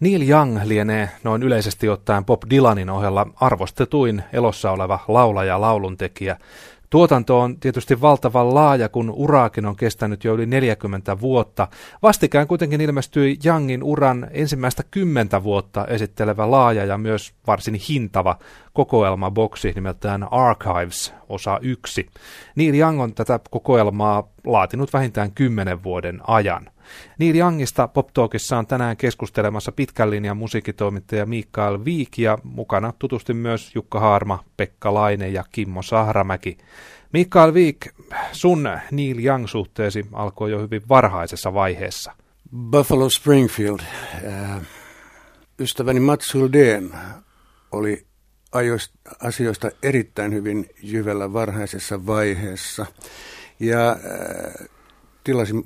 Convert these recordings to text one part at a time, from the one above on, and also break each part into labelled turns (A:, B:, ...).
A: Neil Young lienee noin yleisesti ottaen Bob Dylanin ohella arvostetuin elossa oleva laulaja ja lauluntekijä. Tuotanto on tietysti valtavan laaja, kun uraakin on kestänyt jo yli 40 vuotta. Vastikään kuitenkin ilmestyi Youngin uran ensimmäistä kymmentä vuotta esittelevä laaja ja myös varsin hintava kokoelmaboksi nimeltään Archives, osa 1. Neil Young on tätä kokoelmaa laatinut vähintään kymmenen vuoden ajan. Neil Youngista Pop Talkissa on tänään keskustelemassa pitkän linjan musiikitoimittaja Mikael Viik ja mukana tutusti myös Jukka Haarma, Pekka Laine ja Kimmo Sahramäki. Mikael Viik, sun Neil Young-suhteesi alkoi jo hyvin varhaisessa vaiheessa.
B: Buffalo Springfield. Äh, ystäväni Mats Huldén oli asioista erittäin hyvin jyvällä varhaisessa vaiheessa. Ja äh, tilasin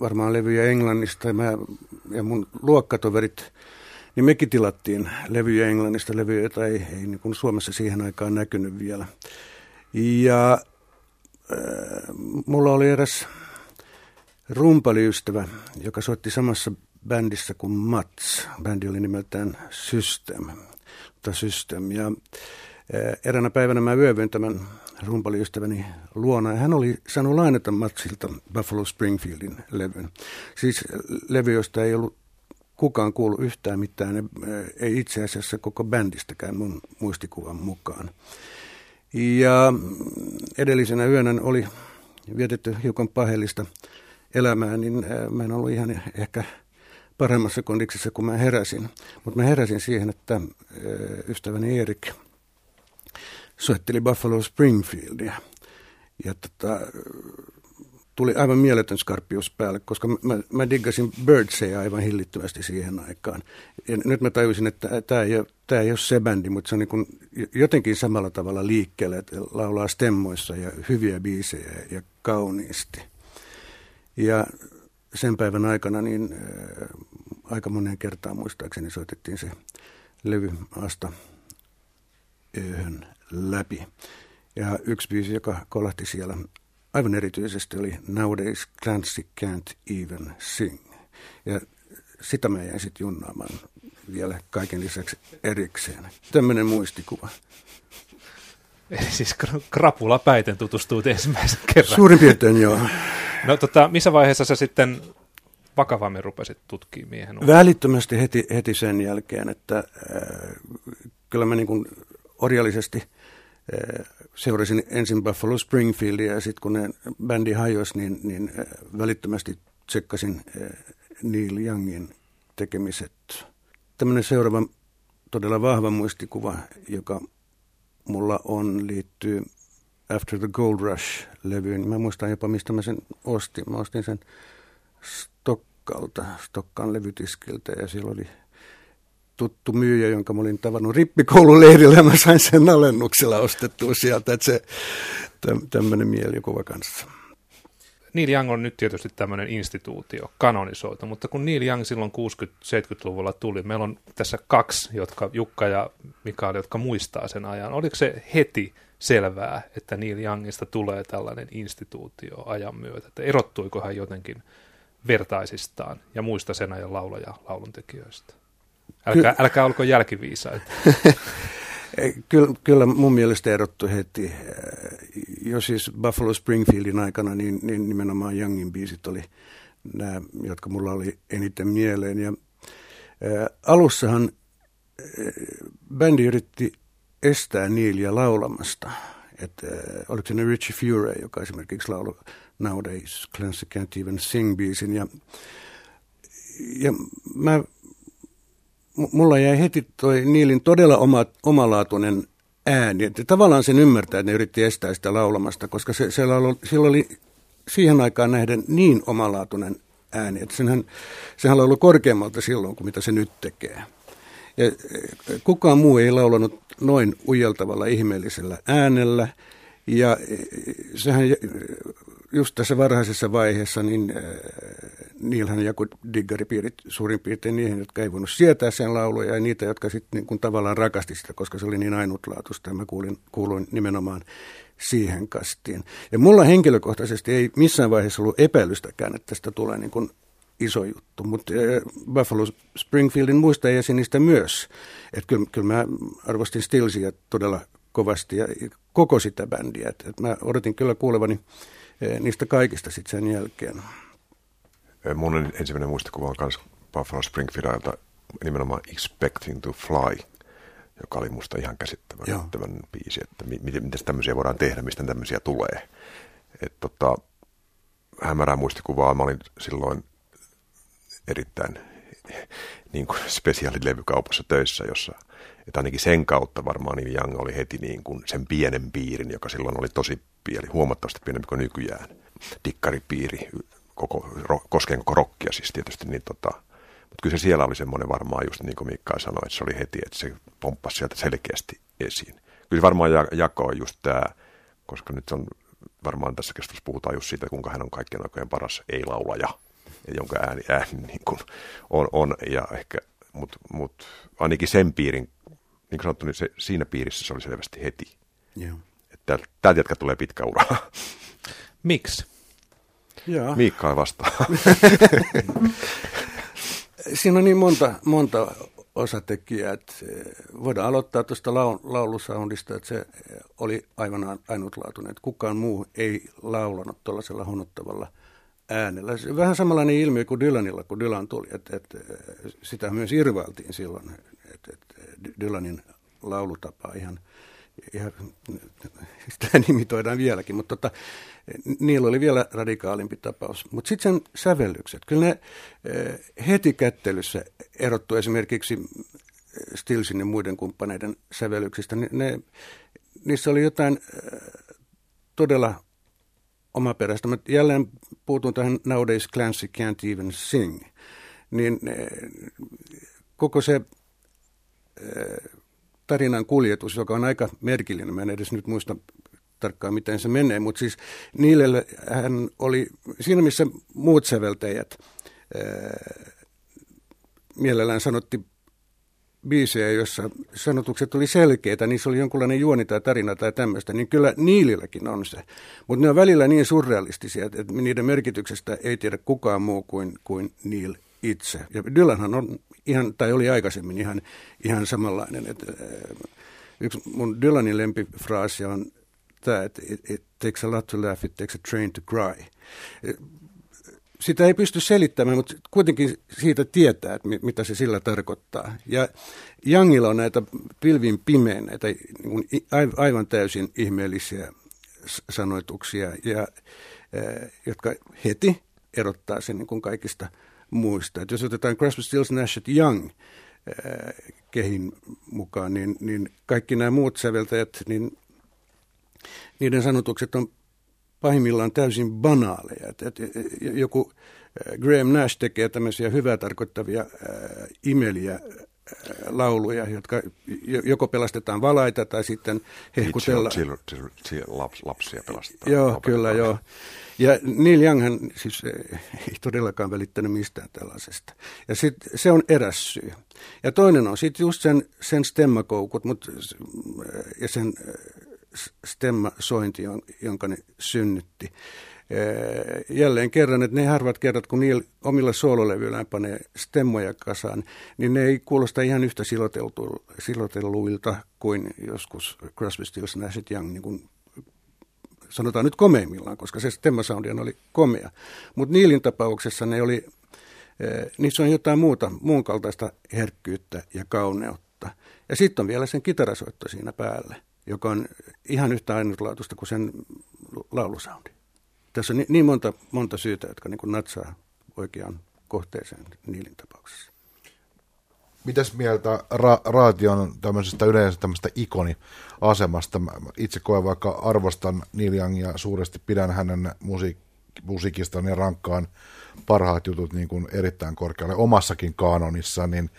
B: varmaan levyjä Englannista ja, mä, ja mun luokkatoverit, niin mekin tilattiin levyjä Englannista, levyjä, joita ei, ei niin kuin Suomessa siihen aikaan näkynyt vielä. Ja äh, mulla oli eräs rumpaliystävä, joka soitti samassa bändissä kuin Mats. Bändi oli nimeltään System. System. Ja äh, eräänä päivänä mä yövyin tämän rumpaliystäväni luona. Hän oli saanut lainata Matsilta Buffalo Springfieldin levyn. Siis levy, josta ei ollut kukaan kuullut yhtään mitään, ei itse asiassa koko bändistäkään mun muistikuvan mukaan. Ja edellisenä yönä oli vietetty hiukan pahellista elämää, niin mä en ollut ihan ehkä paremmassa kondiksessa kuin mä heräsin. Mutta mä heräsin siihen, että ystäväni Erik – soitteli Buffalo Springfieldia. Ja tota, tuli aivan mieletön skarppius päälle, koska mä, mä diggasin Birdsia aivan hillittömästi siihen aikaan. Ja nyt mä tajusin, että tämä ei, tämä ei ole se bändi, mutta se on niin kuin jotenkin samalla tavalla liikkeelle, että laulaa stemmoissa ja hyviä biisejä ja kauniisti. Ja sen päivän aikana niin äh, aika monen kertaan muistaakseni soitettiin se levy Asta yöhön läpi. Ja yksi biisi, joka kolahti siellä aivan erityisesti oli Nowadays Clancy Can't Even Sing. Ja sitä mä jäin sitten junnaamaan vielä kaiken lisäksi erikseen. Tämmöinen muistikuva.
A: Eli siis krapula päiten tutustuit ensimmäisen kerran.
B: Suurin piirtein joo.
A: No tota, missä vaiheessa sä sitten vakavammin rupesit tutkimaan miehen?
B: Välittömästi heti, heti sen jälkeen, että äh, kyllä mä niin kuin orjallisesti – Eh, seurasin ensin Buffalo Springfieldia ja sitten kun ne bändi hajosi, niin, niin eh, välittömästi tsekkasin eh, Neil Youngin tekemiset. Tämmöinen seuraava todella vahva muistikuva, joka mulla on, liittyy After the Gold Rush-levyyn. Mä muistan jopa, mistä mä sen ostin. Mä ostin sen Stokkalta, Stokkan levytiskiltä ja siellä oli – tuttu myyjä, jonka mä olin tavannut rippikoululeirillä ja mä sain sen alennuksella ostettua sieltä, että se tämmöinen mielikuva kanssa.
A: Neil Young on nyt tietysti tämmöinen instituutio, kanonisoitu, mutta kun Neil Young silloin 60-70-luvulla tuli, meillä on tässä kaksi, jotka, Jukka ja Mikael, jotka muistaa sen ajan. Oliko se heti selvää, että Neil Youngista tulee tällainen instituutio ajan myötä? Että erottuiko hän jotenkin vertaisistaan ja muista sen ajan laulaja lauluntekijöistä? Älkää, Ky- älkää olko jälkiviisaita.
B: kyllä, kyllä mun mielestä erottu heti. Jo siis Buffalo Springfieldin aikana niin, niin nimenomaan Youngin biisit oli nämä, jotka mulla oli eniten mieleen. Ja, ää, alussahan ää, bändi yritti estää Neelia laulamasta. Että, ää, oliko se ne Richie Furay, joka esimerkiksi laulu Nowadays Clancy Can't Even Sing biisin. Ja, ja mä mulla jäi heti toi Niilin todella oma, omalaatuinen ääni. Että tavallaan sen ymmärtää, että ne yritti estää sitä laulamasta, koska se, siellä oli, sillä oli siihen aikaan nähden niin omalaatuinen ääni, että senhän, sehän ollut korkeammalta silloin kuin mitä se nyt tekee. Ja e, kukaan muu ei laulanut noin ujeltavalla ihmeellisellä äänellä. Ja e, sehän just tässä varhaisessa vaiheessa, niin äh, niillähän jaku diggaripiirit suurin piirtein niihin, jotka ei voinut sietää sen lauluja ja niitä, jotka sitten niin kuin tavallaan rakasti sitä, koska se oli niin ainutlaatuista ja mä kuulin, kuuluin nimenomaan siihen kastiin. Ja mulla henkilökohtaisesti ei missään vaiheessa ollut epäilystäkään, että tästä tulee niin kuin iso juttu, mutta Buffalo Springfieldin muista jäsenistä myös. Että kyllä, kyllä mä arvostin Stillsia todella kovasti ja koko sitä bändiä. Että et mä odotin kyllä kuulevani niistä kaikista sitten sen jälkeen.
C: Mun ensimmäinen muistikuva on myös Buffalo Springfieldilta nimenomaan Expecting to Fly, joka oli musta ihan käsittämättömän biisi, että miten, miten tämmöisiä voidaan tehdä, mistä tämmöisiä tulee. Et tota, hämärää muistikuvaa, mä olin silloin erittäin niin kuin spesiaalilevykaupassa töissä, jossa että ainakin sen kautta varmaan Neil Young oli heti niin kuin sen pienen piirin, joka silloin oli tosi pieni, huomattavasti pienempi kuin nykyään. Dikkaripiiri, koko, ro, koskien koko rokkia siis tietysti, niin tota, mutta kyllä se siellä oli semmoinen varmaan just niin kuin Mikka sanoi, että se oli heti, että se pomppasi sieltä selkeästi esiin. Kyllä varmaan jako on just tämä, koska nyt on varmaan tässä keskustelussa puhutaan just siitä, kuinka hän on kaikkien aikojen paras ei-laulaja, jonka ääni, ääni niin kuin on, on, ja ehkä, mutta mut, ainakin sen piirin, niin kuin sanottu, niin se, siinä piirissä se oli selvästi heti.
B: Joo.
C: Että täältä jätkä tulee pitkä ura.
A: Miksi?
B: Joo.
C: Miikka ei vastaa.
B: Siinä on niin monta, monta osatekijää, että voidaan aloittaa tuosta laulusoundista, että se oli aivan ainutlaatuinen, että kukaan muu ei laulanut tuollaisella hunottavalla äänellä. Vähän samanlainen ilmiö kuin Dylanilla, kun Dylan tuli, että, että sitä myös irvailtiin silloin, että, että Dylanin laulutapa ihan, ihan sitä nimitoidaan vieläkin, mutta tota, niillä oli vielä radikaalimpi tapaus. Mutta sitten sen sävellykset, kyllä ne eh, heti kättelyssä erottu esimerkiksi Stilsin ja muiden kumppaneiden sävellyksistä. Ne, ne, niissä oli jotain eh, todella omaperäistä. Mä jälleen puutun tähän Nowadays Clancy Can't Even Sing. Niin eh, koko se tarinan kuljetus, joka on aika merkillinen, mä en edes nyt muista tarkkaan, miten se menee, mutta siis niille hän oli, siinä missä muut säveltäjät ää, mielellään sanotti biisejä, joissa sanotukset oli selkeitä, niissä oli jonkunlainen juoni tai tarina tai tämmöistä, niin kyllä Niililläkin on se. Mutta ne on välillä niin surrealistisia, että niiden merkityksestä ei tiedä kukaan muu kuin, kuin Neil itse. Ja Dylanhan on ihan, tai oli aikaisemmin ihan, ihan samanlainen. Että, yksi mun Dylanin lempifraasi on tämä, että it, it takes a lot to laugh, it takes a train to cry. Sitä ei pysty selittämään, mutta kuitenkin siitä tietää, että mitä se sillä tarkoittaa. Ja Jangilla on näitä pilvin pimeän, näitä niin aivan täysin ihmeellisiä sanoituksia, ja, jotka heti erottaa sen niin kuin kaikista muista. Et jos otetaan Crosby, Stills, Nash Young kehin mukaan, niin, niin kaikki nämä muut säveltäjät, niin niiden sanotukset on pahimmillaan täysin banaaleja. Et, et, joku Graham Nash tekee tämmöisiä hyvää tarkoittavia äh, imeliä äh, lauluja, jotka joko pelastetaan valaita tai sitten hehkutellaan.
C: lapsia pelastetaan.
B: Joo, kyllä joo. Ja Neil Younghan siis ei todellakaan välittänyt mistään tällaisesta. Ja sit, se on eräs syy. Ja toinen on sitten just sen, sen stemmakoukut mut, ja sen stemmasointi, jonka ne synnytti. Jälleen kerran, että ne harvat kerrat, kun niillä omilla soololevyillään panee stemmoja kasaan, niin ne ei kuulosta ihan yhtä silotelluilta kuin joskus Crosby, Stills, Nash Young, niin sanotaan nyt komeimmillaan, koska se stemmasoundi oli komea. Mutta Niilin tapauksessa ne oli, niissä on jotain muuta, muun kaltaista herkkyyttä ja kauneutta. Ja sitten on vielä sen kitarasoitto siinä päälle joka on ihan yhtä ainutlaatuista kuin sen laulusoundi. Tässä on niin monta, monta syytä, jotka niin natsaa oikeaan kohteeseen Niilin tapauksessa.
D: Mitäs mieltä ra- Raation tämmöisestä yleensä tämmöistä ikoniasemasta? Mä itse koen vaikka arvostan Neil Youngia suuresti, pidän hänen musiik- musiikistaan ja rankkaan parhaat jutut niin kuin erittäin korkealle omassakin kanonissa, niin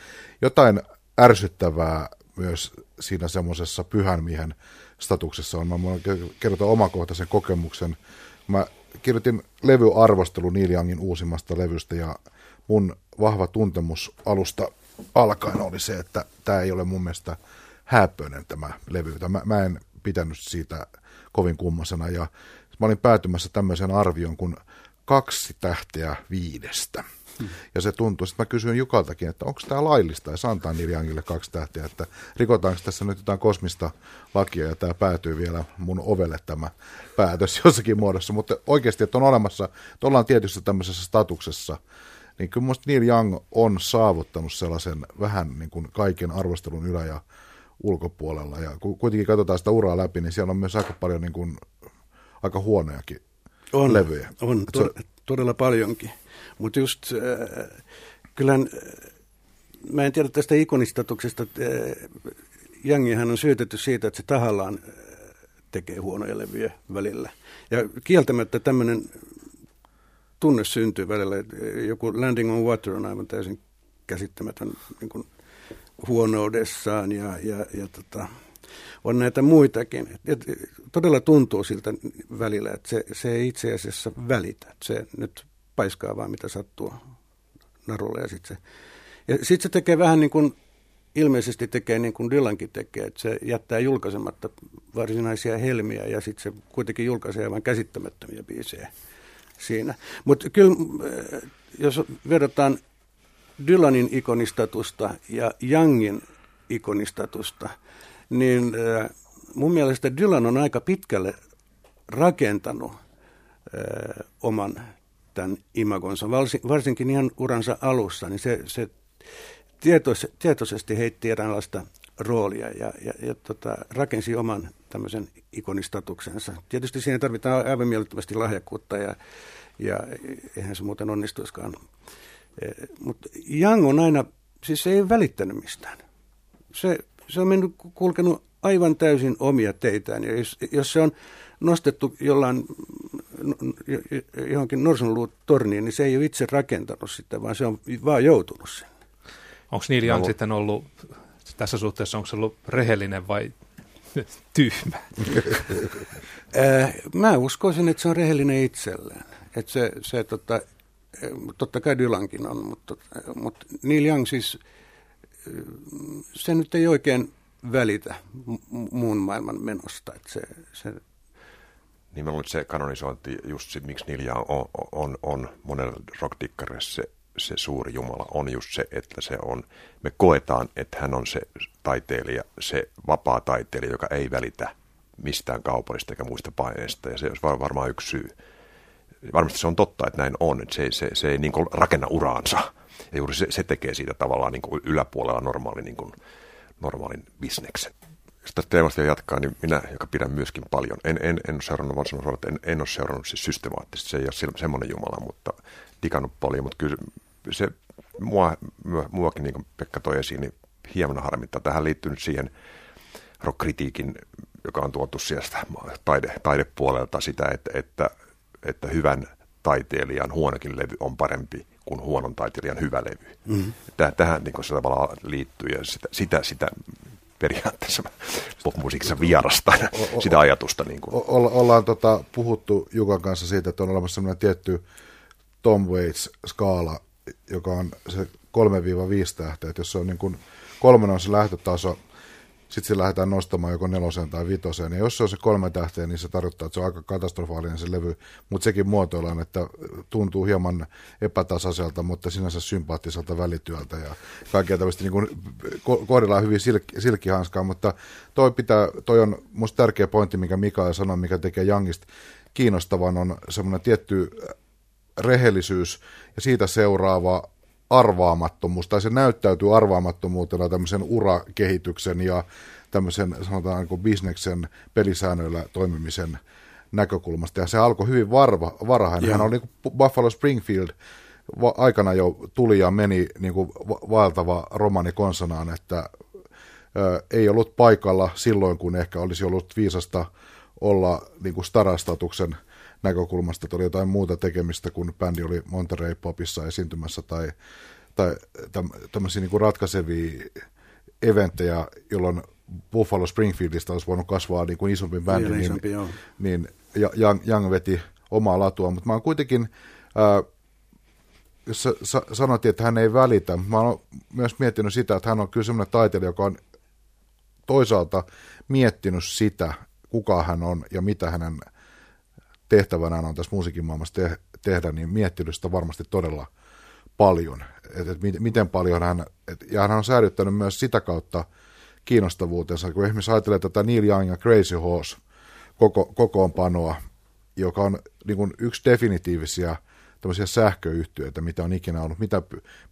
D: jotain ärsyttävää myös siinä semmoisessa pyhän miehen statuksessa on. Mä voin kertoa omakohtaisen kokemuksen. Mä kirjoitin levyarvostelu Neil Youngin uusimmasta levystä ja mun vahva tuntemus alusta alkaen oli se, että tämä ei ole mun mielestä häppöinen tämä levy. Mä, mä en pitänyt siitä kovin kummasena ja mä olin päätymässä tämmöisen arvion kuin kaksi tähteä viidestä. Hmm. Ja se tuntuu. Sitten mä kysyin Jukaltakin, että onko tämä laillista, ja antaa Neil Youngille kaksi tähteä, että rikotaanko tässä nyt jotain kosmista lakia, ja tämä päätyy vielä mun ovelle tämä päätös jossakin muodossa. Mutta oikeasti, että on olemassa, että ollaan tietyssä tämmöisessä statuksessa, niin kyllä minusta Neil Young on saavuttanut sellaisen vähän niin kuin kaiken arvostelun ylä- ja ulkopuolella. Ja kun kuitenkin katsotaan sitä uraa läpi, niin siellä on myös aika paljon niin kuin, aika huonojakin
B: on,
D: levyjä.
B: On, to- se... todella paljonkin. Mutta just äh, kyllähän, äh, mä en tiedä tästä ikonistatuksesta, äh, Jangihan on syytetty siitä, että se tahallaan äh, tekee huonoja levyjä välillä. Ja kieltämättä tämmöinen tunne syntyy välillä, joku Landing on Water on aivan täysin käsittämätön niin kuin huonoudessaan ja, ja, ja tota, on näitä muitakin. Et, todella tuntuu siltä välillä, että se, se ei itse asiassa välitä. Se nyt paiskaa vaan mitä sattuu narulle ja sitten se, sit se tekee vähän niin kuin ilmeisesti tekee niin kuin Dylankin tekee, että se jättää julkaisematta varsinaisia helmiä ja sitten se kuitenkin julkaisee aivan käsittämättömiä biisejä siinä. Mutta kyllä, äh, jos verrataan Dylanin ikonistatusta ja Youngin ikonistatusta, niin äh, mun mielestä Dylan on aika pitkälle rakentanut äh, oman tämän imagonsa, varsinkin ihan uransa alussa, niin se, se tietoisesti heitti eräänlaista roolia ja, ja, ja tota, rakensi oman tämmöisen ikonistatuksensa. Tietysti siihen tarvitaan aivan miellyttävästi lahjakkuutta ja, ja eihän se muuten onnistuiskaan. E, Mutta Young on aina, siis se ei välittänyt mistään. Se, se on mennyt, kulkenut aivan täysin omia teitään. Ja jos, jos se on nostettu jollain johonkin torniin, niin se ei ole itse rakentanut sitä, vaan se on vaan joutunut sinne.
A: Onko Neil Young no. sitten ollut, tässä suhteessa onko se ollut rehellinen vai tyhmä?
B: Äh, mä uskoisin, että se on rehellinen itselleen. Että se, se tota, totta kai Dylankin on, mutta, mutta Neil Young siis, se nyt ei oikein välitä muun maailman menosta. Että se, se,
C: niin mä luulen, että se kanonisointi, just se, miksi Neil Young on, on, on monella rockdikkarille se, se suuri Jumala, on just se, että se on, me koetaan, että hän on se taiteilija, se vapaa taiteilija, joka ei välitä mistään kaupallista eikä muista paineista, ja se on varmaan yksi syy varmasti se on totta, että näin on, että se, se, se ei niin rakenna uraansa. Ja juuri se, se tekee siitä tavallaan niin yläpuolella normaali, niin kuin, normaalin bisneksen. Jos tästä teemasta jatkaa, niin minä, joka pidän myöskin paljon, en, en, en ole seurannut, vaan sanon, että en, en ole seurannut siis systemaattisesti, se ei ole semmoinen jumala, mutta digannut paljon, mutta kyllä se mua, muakin, niin kuin Pekka toi esiin, niin hieman harmittaa. Tähän liittyy nyt siihen rock-kritiikin, joka on tuotu sieltä taide, taidepuolelta sitä, että, että että hyvän taiteilijan huonokin levy on parempi kuin huonon taiteilijan hyvä levy. Mm-hmm. Tähän niin se tavallaan liittyy ja sitä, sitä, sitä periaatteessa popmusiikissa vierastan, sitä ajatusta. Niin kuin.
D: O- ollaan tota, puhuttu Jukan kanssa siitä, että on olemassa sellainen tietty Tom Waits-skaala, joka on se 3-5 tähteä, että jos se on niin kuin, kolmen on se lähtötaso, sitten se lähdetään nostamaan joko neloseen tai vitoseen. Ja jos se on se kolme tähteä, niin se tarkoittaa, että se on aika katastrofaalinen se levy, mutta sekin muotoillaan, että tuntuu hieman epätasaiselta, mutta sinänsä sympaattiselta välityöltä ja kaikkea tämmöistä niin kohdellaan hyvin silk- silkkihanskaa, mutta toi, pitää, toi on musta tärkeä pointti, mikä Mikael sanoi, mikä tekee Youngista kiinnostavan, on semmoinen tietty rehellisyys ja siitä seuraava arvaamattomuus, tai se näyttäytyy arvaamattomuutena tämmöisen urakehityksen ja tämmöisen sanotaan niin bisneksen pelisäännöillä toimimisen näkökulmasta. Ja se alkoi hyvin varva, varhain. Hän oli niin Buffalo Springfield va- aikana jo tuli ja meni niin kuin vaeltava romani konsonaan, että ö, ei ollut paikalla silloin, kun ehkä olisi ollut viisasta olla niin kuin starastatuksen näkökulmasta, että oli jotain muuta tekemistä, kun bändi oli Monterey Popissa esiintymässä tai, tai tämmöisiä niin kuin ratkaisevia eventtejä, jolloin Buffalo Springfieldista olisi voinut kasvaa niin kuin isompi bändi, niin, isompi, niin, niin Young, Young veti omaa latua, mutta mä oon kuitenkin, jos sä sanoit, että hän ei välitä, mä oon myös miettinyt sitä, että hän on kyllä semmoinen taiteilija, joka on toisaalta miettinyt sitä, kuka hän on ja mitä hänen tehtävänään on tässä musiikin maailmassa te- tehdä, niin miettinyt sitä varmasti todella paljon. Että et miten paljon hän, et, ja hän on säilyttänyt myös sitä kautta kiinnostavuutensa, kun esimerkiksi ajattelee tätä Neil Young ja Crazy Horse koko, kokoonpanoa, joka on niin kuin yksi definitiivisia tämmöisiä sähköyhtiöitä, mitä on ikinä ollut, mitä,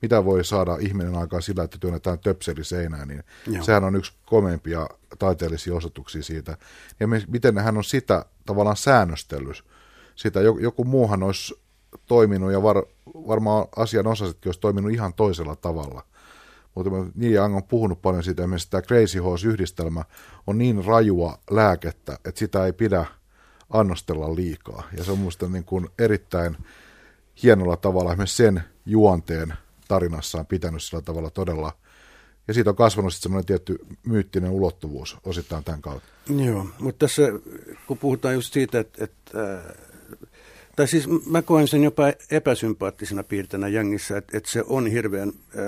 D: mitä voi saada ihminen aikaa sillä, että työnnetään töpseli seinään, niin Joo. sehän on yksi komeimpia taiteellisia osoituksia siitä. Ja me, miten hän on sitä tavallaan säännöstellyt, sitä joku muuhan olisi toiminut ja var, varmaan asian osaisetkin olisi toiminut ihan toisella tavalla. Mutta Neil Young on puhunut paljon siitä, että tämä Crazy Horse-yhdistelmä on niin rajua lääkettä, että sitä ei pidä annostella liikaa. Ja se on minusta niin kuin erittäin hienolla tavalla esimerkiksi sen juonteen tarinassaan pitänyt sillä tavalla todella ja siitä on kasvanut sitten semmoinen tietty myyttinen ulottuvuus osittain tämän kautta.
B: Joo, mutta tässä kun puhutaan just siitä, että, että tai siis mä koen sen jopa epäsympaattisena piirtänä Jangissa, että, että se on hirveän ää,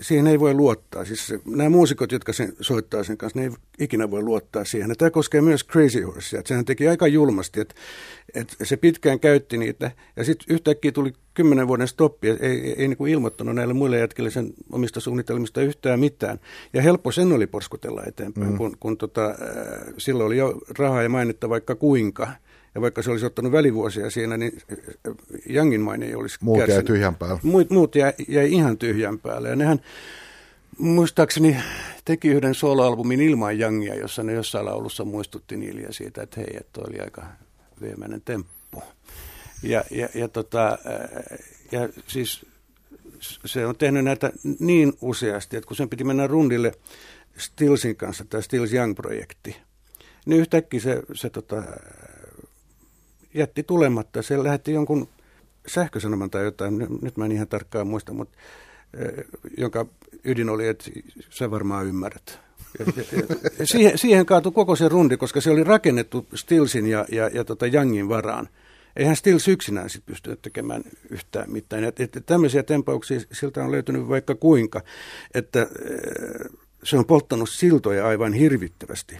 B: siihen ei voi luottaa. Siis nämä muusikot, jotka sen soittaa sen kanssa, ne ei ikinä voi luottaa siihen. Ja tämä koskee myös Crazy Horsea. Että sehän teki aika julmasti, että, että se pitkään käytti niitä. Ja sitten yhtäkkiä tuli kymmenen vuoden stoppi. Ei, ei, ei niin kuin ilmoittanut näille muille jätkille sen omista suunnitelmista yhtään mitään. Ja helppo sen oli porskutella eteenpäin, mm. kun, kun tota, silloin oli jo rahaa ja mainetta vaikka kuinka. Ja vaikka se olisi ottanut välivuosia siinä, niin Jangin maine ei olisi
D: Muut jäi tyhjän päälle.
B: Muut, muut jäi, jäi ihan tyhjän päälle. Ja nehän muistaakseni teki yhden soloalbumin ilman Jangia, jossa ne jossain laulussa muistutti Niiliä siitä, että hei, että oli aika viimeinen temppu. Ja, ja, ja, tota, ja siis se on tehnyt näitä niin useasti, että kun sen piti mennä rundille Stilsin kanssa, tämä Stils Young-projekti, niin yhtäkkiä se, se tota, jätti tulematta. Se lähetti jonkun sähkösanoman tai jotain, nyt mä en ihan tarkkaan muista, mutta jonka ydin oli, että sä varmaan ymmärrät. Siihen, siihen kaatui koko se rundi, koska se oli rakennettu Stilsin ja, ja, ja tota Youngin varaan. Eihän Stills yksinään sit pystynyt tekemään yhtään mitään. Et, et, tämmöisiä tempauksia siltä on löytynyt vaikka kuinka, että se on polttanut siltoja aivan hirvittävästi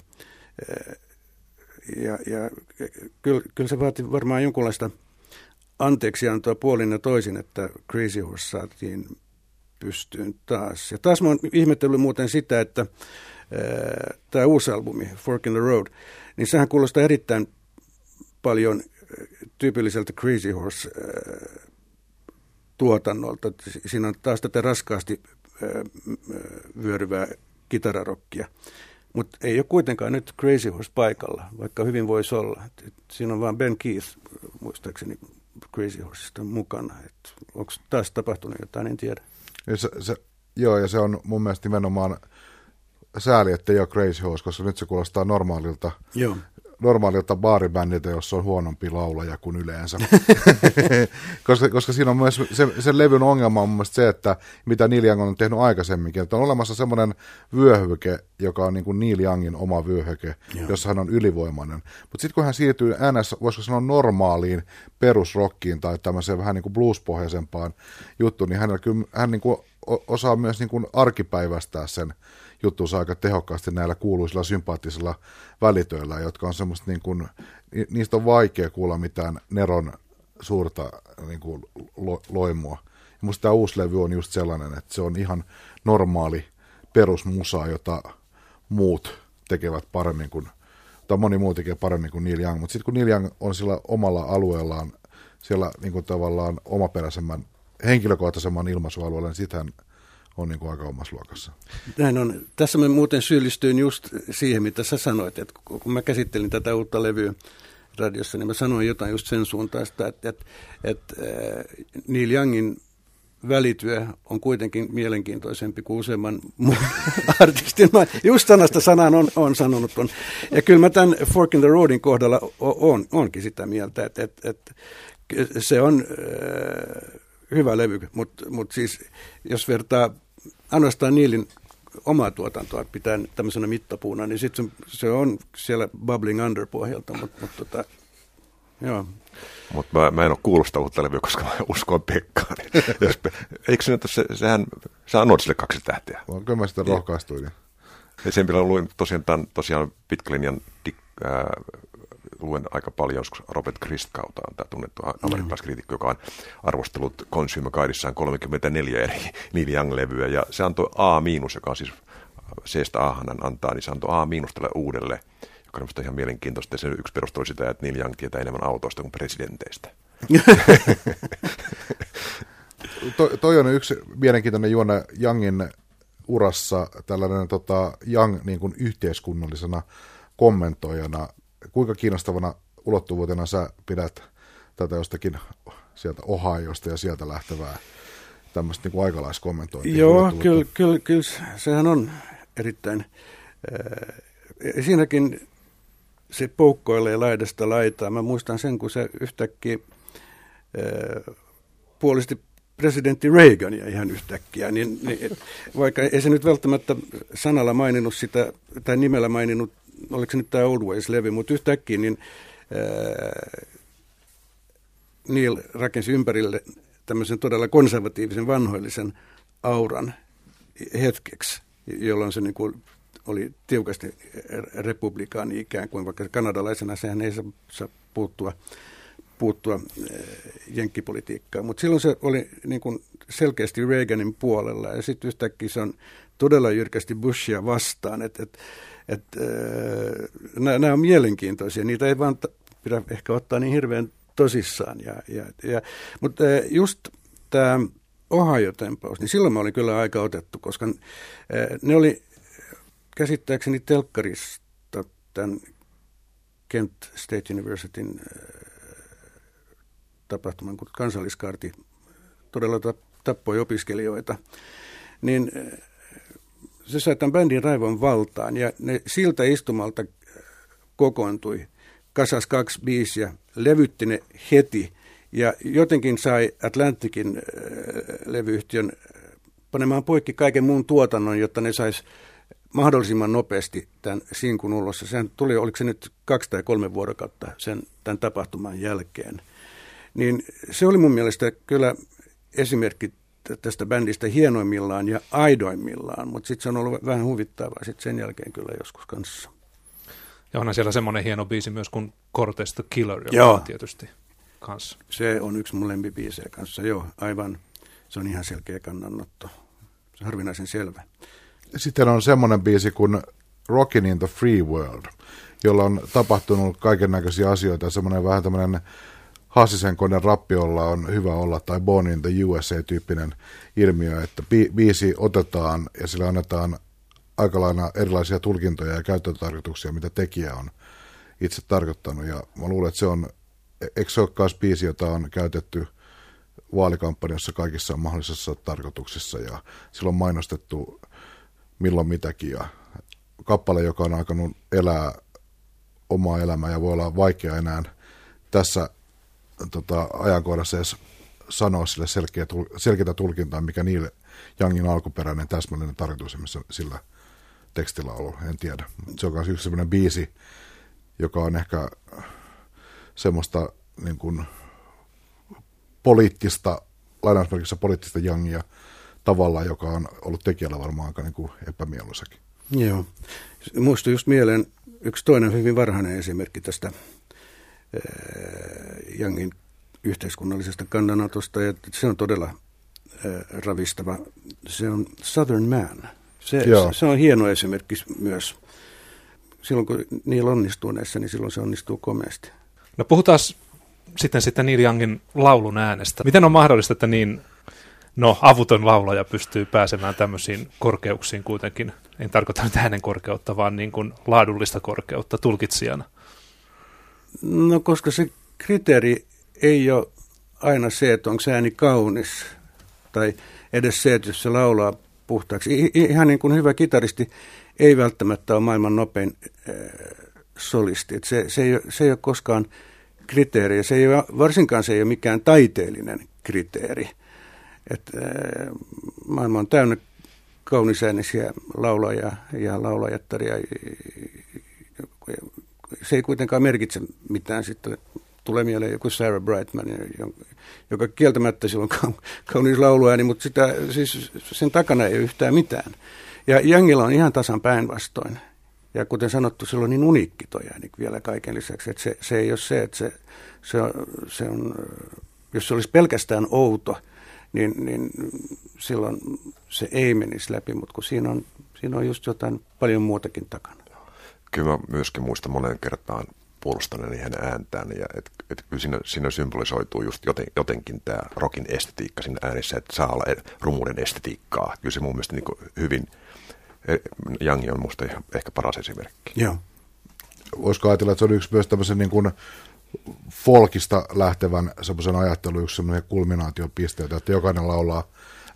B: ja, ja kyllä, kyllä se vaati varmaan jonkunlaista anteeksiantoa puolin ja toisin, että Crazy Horse saatiin pystyyn taas. Ja taas mä oon ihmetellyt muuten sitä, että tämä uusi albumi, Fork in the Road, niin sehän kuulostaa erittäin paljon tyypilliseltä Crazy Horse tuotannolta. Siinä on taas tätä raskaasti vyöryvää kitararokkia. Mutta ei ole kuitenkaan nyt Crazy Horse paikalla, vaikka hyvin voisi olla. Et, et siinä on vain Ben Keith, muistaakseni Crazy Horsesta mukana. Onko taas tapahtunut jotain, en tiedä.
D: Ja se, se, joo, ja se on mun mielestä nimenomaan sääli, että ei ole Crazy Horse, koska nyt se kuulostaa normaalilta Joo normaalilta baaribändiltä, jossa on huonompi laulaja kuin yleensä. koska, koska siinä on myös se, sen levyn ongelma on mun se, että mitä Neil Young on tehnyt aikaisemminkin, että on olemassa semmoinen vyöhyke, joka on niin kuin Neil Youngin oma vyöhyke, Joo. jossa hän on ylivoimainen. Mutta sitten kun hän siirtyy NS, voisiko sanoa normaaliin perusrockiin tai tämmöiseen vähän niin kuin bluespohjaisempaan juttuun, niin hän, hän niin kuin osaa myös niin kuin arkipäivästää sen juttuunsa aika tehokkaasti näillä kuuluisilla sympaattisilla välitöillä, jotka on semmoista niin kuin, niistä on vaikea kuulla mitään Neron suurta niin kuin lo, loimua. Ja musta tämä uusi levy on just sellainen, että se on ihan normaali perusmusa, jota muut tekevät paremmin kuin, tai moni muu tekee paremmin kuin Neil Young, mutta sitten kun Neil Young on sillä omalla alueellaan, siellä niin kuin tavallaan omaperäisemmän, henkilökohtaisemman ilmaisualueella, niin sitähän on niin kuin aika omassa luokassa.
B: Näin on. Tässä mä muuten syyllistyin just siihen, mitä sä sanoit, että kun mä käsittelin tätä uutta levyä radiossa, niin mä sanoin jotain just sen suuntaista, että, että, että äh, Neil Youngin välityö on kuitenkin mielenkiintoisempi kuin useamman artistin. Mä just sanasta sanaan on, on sanonut on. Ja kyllä mä tämän Fork in the Roadin kohdalla on, onkin sitä mieltä, että, että, että se on äh, hyvä levy, mutta mut siis jos vertaa ainoastaan Niilin omaa tuotantoa pitää tämmöisenä mittapuuna, niin sitten se on siellä Bubbling Under pohjalta, mutta mut, tota, joo.
C: Mutta mä, mä en ole sitä uutta levyä, koska mä uskon Pekkaan. Niin jos, eikö se nyt se, sehän, sä annoit sille kaksi tähteä.
D: On, kyllä mä sitä rohkaistuin.
C: Ja sen vielä luin tosiaan, tämän, tosiaan pitkän linjan dik, äh, luen aika paljon, joskus Robert Christkauta on tämä tunnettu amerikkalaiskriitikko, joka on arvostellut Consumer Guideissaan 34 eri Neil Young-levyä, ja se antoi A-, joka on siis C-stä A antaa, niin se antoi A- tälle uudelle, joka on ihan mielenkiintoista. Ja se yksi perustelu sitä, että Neil Young tietää enemmän autoista kuin presidenteistä.
D: to, toi on yksi mielenkiintoinen juone Youngin urassa, tällainen tota, Young niin kuin yhteiskunnallisena kommentoijana. Kuinka kiinnostavana ulottuvuutena sä pidät tätä jostakin sieltä Ohioista ja sieltä lähtevää tämmöistä niin aikalaiskommentointia?
B: Joo, kyllä, kyllä, kyllä, sehän on erittäin. Äh, siinäkin se poukkoilee laidasta laitaa. Mä muistan sen, kun se yhtäkkiä äh, puolisti presidentti Reagania ihan yhtäkkiä, niin, niin vaikka ei se nyt välttämättä sanalla maininnut sitä, tai nimellä maininnut, oliko se nyt tämä Old Ways-levy, mutta yhtäkkiä niin ää, Neil rakensi ympärille tämmöisen todella konservatiivisen vanhoillisen auran hetkeksi, jolloin se niin kuin oli tiukasti republikaani ikään kuin, vaikka kanadalaisena sehän ei saa, puuttua puuttua jenkkipolitiikkaan. Mutta silloin se oli niin kuin selkeästi Reaganin puolella ja sitten yhtäkkiä se on todella jyrkästi Bushia vastaan. Et, et, et, äh, nämä on mielenkiintoisia, niitä ei vaan pidä ehkä ottaa niin hirveän tosissaan. Ja, ja, ja, mutta just tämä Ohio-tempaus, niin silloin mä olin kyllä aika otettu, koska ne oli käsittääkseni telkkarista tämän Kent State Universityn tapahtuman, kun kansalliskarti todella tappoi opiskelijoita, niin se sai tämän bändin raivon valtaan ja ne siltä istumalta eh, kokoontui, kasas kaksi biisiä, levytti ne heti ja jotenkin sai Atlantikin eh, levyyhtiön panemaan poikki kaiken muun tuotannon, jotta ne sais mahdollisimman nopeasti tämän sinkun ulos. Sehän tuli, oliko se nyt kaksi tai kolme vuorokautta sen, tämän tapahtuman jälkeen – niin se oli mun mielestä kyllä esimerkki tästä bändistä hienoimmillaan ja aidoimmillaan, mutta sitten se on ollut vähän huvittavaa sitten sen jälkeen kyllä joskus kanssa.
A: Ja onhan siellä semmoinen hieno biisi myös kuin Cortez the Killer, joka
B: joo.
A: on tietysti kanssa.
B: Se on yksi mun lempibiisejä kanssa, joo, aivan. Se on ihan selkeä kannanotto. Se on harvinaisen selvä.
D: Sitten on semmoinen biisi kuin Rockin in the Free World, jolla on tapahtunut kaiken näköisiä asioita, semmoinen vähän tämmöinen Hassisen koneen rappiolla on hyvä olla, tai Born in the USA-tyyppinen ilmiö, että bi- biisi otetaan ja sillä annetaan aika lailla erilaisia tulkintoja ja käyttötarkoituksia, mitä tekijä on itse tarkoittanut. Ja mä luulen, että se on, eikö se biisi, jota on käytetty vaalikampanjassa kaikissa mahdollisissa tarkoituksissa ja silloin mainostettu milloin mitäkin ja kappale, joka on alkanut elää omaa elämää ja voi olla vaikea enää tässä tota, ajankohdassa edes sanoa sille selkeä, selkeää tulkintaa, mikä niille Youngin alkuperäinen täsmällinen tarkoitus, missä sillä tekstillä on ollut, en tiedä. Se on myös yksi sellainen biisi, joka on ehkä semmoista niin kuin, poliittista, lainausmerkissä poliittista Youngia tavalla, joka on ollut tekijällä varmaan aika niin epämieluisakin.
B: Joo. Muistui just mieleen yksi toinen hyvin varhainen esimerkki tästä Youngin yhteiskunnallisesta kannanotosta, ja se on todella ravistava. Se on Southern Man. Se, se on hieno esimerkki myös. Silloin kun niillä onnistuu näissä, niin silloin se onnistuu komeasti.
A: No puhutaan sitten sitten Neil Youngin laulun äänestä. Miten on mahdollista, että niin no, avuton laulaja pystyy pääsemään tämmöisiin korkeuksiin kuitenkin? En tarkoita nyt äänen korkeutta, vaan niin kuin laadullista korkeutta tulkitsijana.
B: No koska se kriteeri ei ole aina se, että onko ääni kaunis tai edes se, että jos se laulaa puhtaaksi. Ihan niin kuin hyvä kitaristi ei välttämättä ole maailman nopein äh, solisti. Et se, se, ei ole, se ei ole koskaan kriteeri, se ei ole, varsinkaan se ei ole mikään taiteellinen kriteeri. Et, äh, maailma on täynnä kaunisäänisiä laulajia ja laulajattaria, se ei kuitenkaan merkitse mitään. Sitten tulee mieleen joku Sarah Brightman, joka kieltämättä silloin kaunis lauluääni, mutta sitä, siis sen takana ei ole yhtään mitään. Ja Youngilla on ihan tasan päinvastoin. ja kuten sanottu, sillä on niin uniikki toi ääni vielä kaiken lisäksi, että se, se ei ole se, että se, se, on, se on, jos se olisi pelkästään outo, niin, niin silloin se ei menisi läpi, mutta kun siinä on, siinä on just jotain paljon muutakin takana.
C: Kyllä mä myöskin muistan monen kertaan puolustaneeni hänen ääntään. Ja et, et kyllä siinä, siinä symbolisoituu just joten, jotenkin tämä rokin estetiikka siinä äänissä, että saa olla rumuuden estetiikkaa. Kyllä se mun mielestä niin hyvin, Jangi on musta ehkä paras esimerkki.
B: Joo.
D: Voisiko ajatella, että se on yksi myös tämmöisen niin kuin folkista lähtevän semmoisen ajattelun yksi semmoinen kulminaatiopisteet, että jokainen laulaa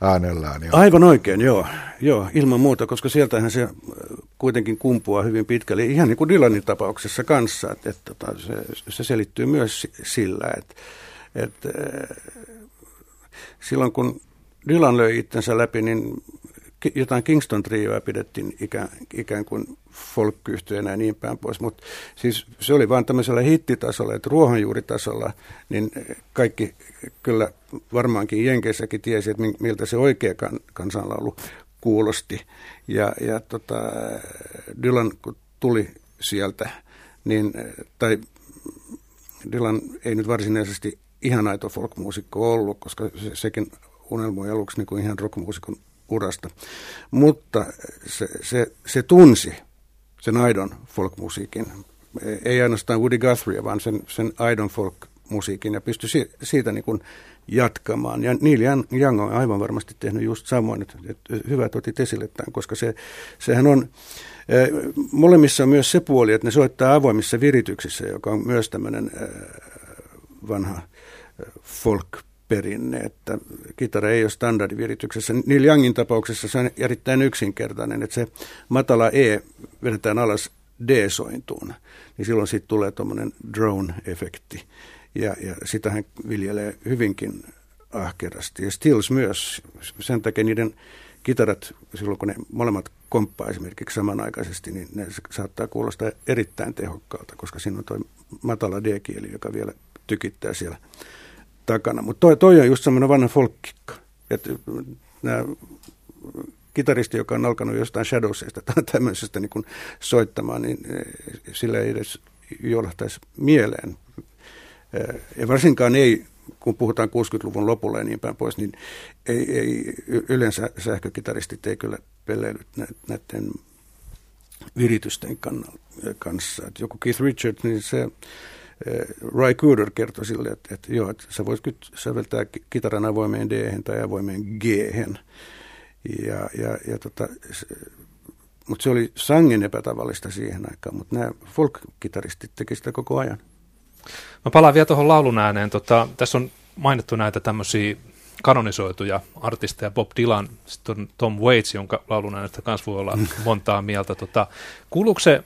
D: äänellään. Ja...
B: Aivan oikein, joo. joo. Ilman muuta, koska sieltähän se kuitenkin kumpuaa hyvin pitkälle, ihan niin kuin Dylanin tapauksessa kanssa, että, että, että se, se selittyy myös sillä, että, että silloin kun Dylan löi itsensä läpi, niin jotain Kingston trioa pidettiin ikään, ikään kuin folk ja niin päin pois, mutta siis se oli vain tämmöisellä hittitasolla, että ruohonjuuritasolla, niin kaikki kyllä varmaankin Jenkeissäkin tiesi, että miltä se oikea kan, kansanlaulu kuulosti. Ja, ja tota, Dylan kun tuli sieltä, niin, tai Dylan ei nyt varsinaisesti ihan aito folkmuusikko ollut, koska se, sekin unelmoi aluksi niin kuin ihan rockmuusikon urasta. Mutta se, se, se tunsi sen aidon folkmusiikin, ei ainoastaan Woody Guthrie, vaan sen, sen aidon folkmusiikin ja pystyi si, siitä niin kuin jatkamaan. Ja Neil Young on aivan varmasti tehnyt just samoin, että, että hyvä, että otit esille tämän, koska se, sehän on, eh, molemmissa on myös se puoli, että ne soittaa avoimissa virityksissä, joka on myös tämmöinen eh, vanha eh, folk perinne, että kitara ei ole standardivirityksessä. Neil Youngin tapauksessa se on erittäin yksinkertainen, että se matala E vedetään alas D-sointuun, niin silloin siitä tulee tuommoinen drone-efekti. Ja, ja sitä hän viljelee hyvinkin ahkerasti. Ja Stills myös, sen takia niiden kitarat, silloin kun ne molemmat komppaa esimerkiksi samanaikaisesti, niin ne saattaa kuulostaa erittäin tehokkaalta, koska siinä on tuo matala D-kieli, joka vielä tykittää siellä takana. Mutta toi, toi on just semmoinen vanha folkkikka. Että nämä kitaristi, joka on alkanut jostain Shadowsista tai tämmöisestä niin soittamaan, niin eh, sillä ei edes jolahtaisi mieleen. Ja varsinkaan ei, kun puhutaan 60-luvun lopulla ja niin päin pois, niin ei, ei yleensä sähkökitaristit ei kyllä pelleilyt näiden viritysten kanssa. Että joku Keith Richards, niin se Ray Cooder kertoi sille, että, että joo, että sä voisit säveltää kitaran avoimeen d tai avoimeen g ja, ja, ja tota, mutta se oli sangen epätavallista siihen aikaan, mutta nämä folk-kitaristit teki sitä koko ajan.
A: Mä palaan vielä tuohon laulun ääneen. Tota, tässä on mainittu näitä tämmöisiä kanonisoituja artisteja, Bob Dylan, sitten on Tom Waits, jonka laulun äänestä kanssa voi olla montaa mieltä. Tota, kuuluuko se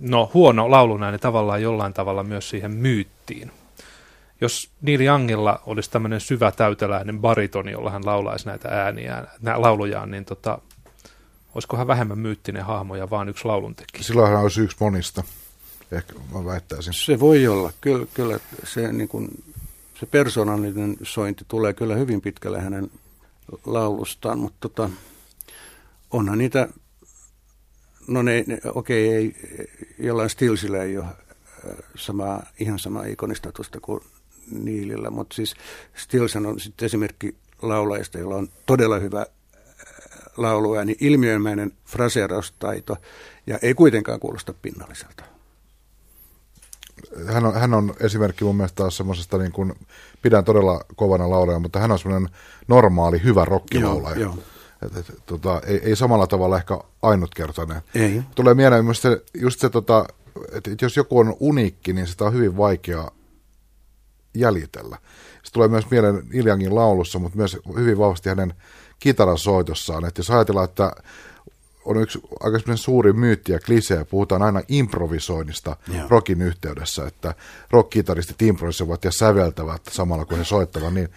A: no huono laulunääni tavallaan jollain tavalla myös siihen myyttiin. Jos Neil Youngilla olisi tämmöinen syvä täyteläinen baritoni, jolla hän laulaisi näitä ääniä, nää laulujaan, niin tota, olisiko hän vähemmän myyttinen hahmo ja vaan yksi lauluntekijä?
D: Silloin hän olisi yksi monista, ehkä mä väittäisin.
B: Se voi olla, kyllä, kyllä se, niin kuin, se persoonallinen sointi tulee kyllä hyvin pitkälle hänen laulustaan, mutta tota, onhan niitä No ne, ne okei, okay, ei, jollain Stilsillä ei ole äh, sama, ihan sama ikonistatusta kuin Niilillä, mutta siis Stills on sitten esimerkki laulajista, jolla on todella hyvä äh, lauluääni, ilmiömäinen fraseeraustaito ja ei kuitenkaan kuulosta pinnalliselta.
D: Hän on, hän on esimerkki mun mielestä taas semmoisesta, niin kuin, pidän todella kovana laulaja, mutta hän on semmoinen normaali, hyvä rockilaulaja. Joo, joo. Et, et, tota, ei, ei samalla tavalla ehkä ainutkertainen.
B: Ei.
D: Tulee mieleen myös se, just se, tota, että et jos joku on uniikki, niin sitä on hyvin vaikea jäljitellä. Se tulee myös mieleen Iljangin laulussa, mutta myös hyvin vahvasti hänen kitarasoitossaan. Että jos ajatellaan, että on yksi aika suuri myytti ja klisee, puhutaan aina improvisoinnista Joo. rockin yhteydessä, että rockkitaristit improvisoivat ja säveltävät samalla kun he soittavat, niin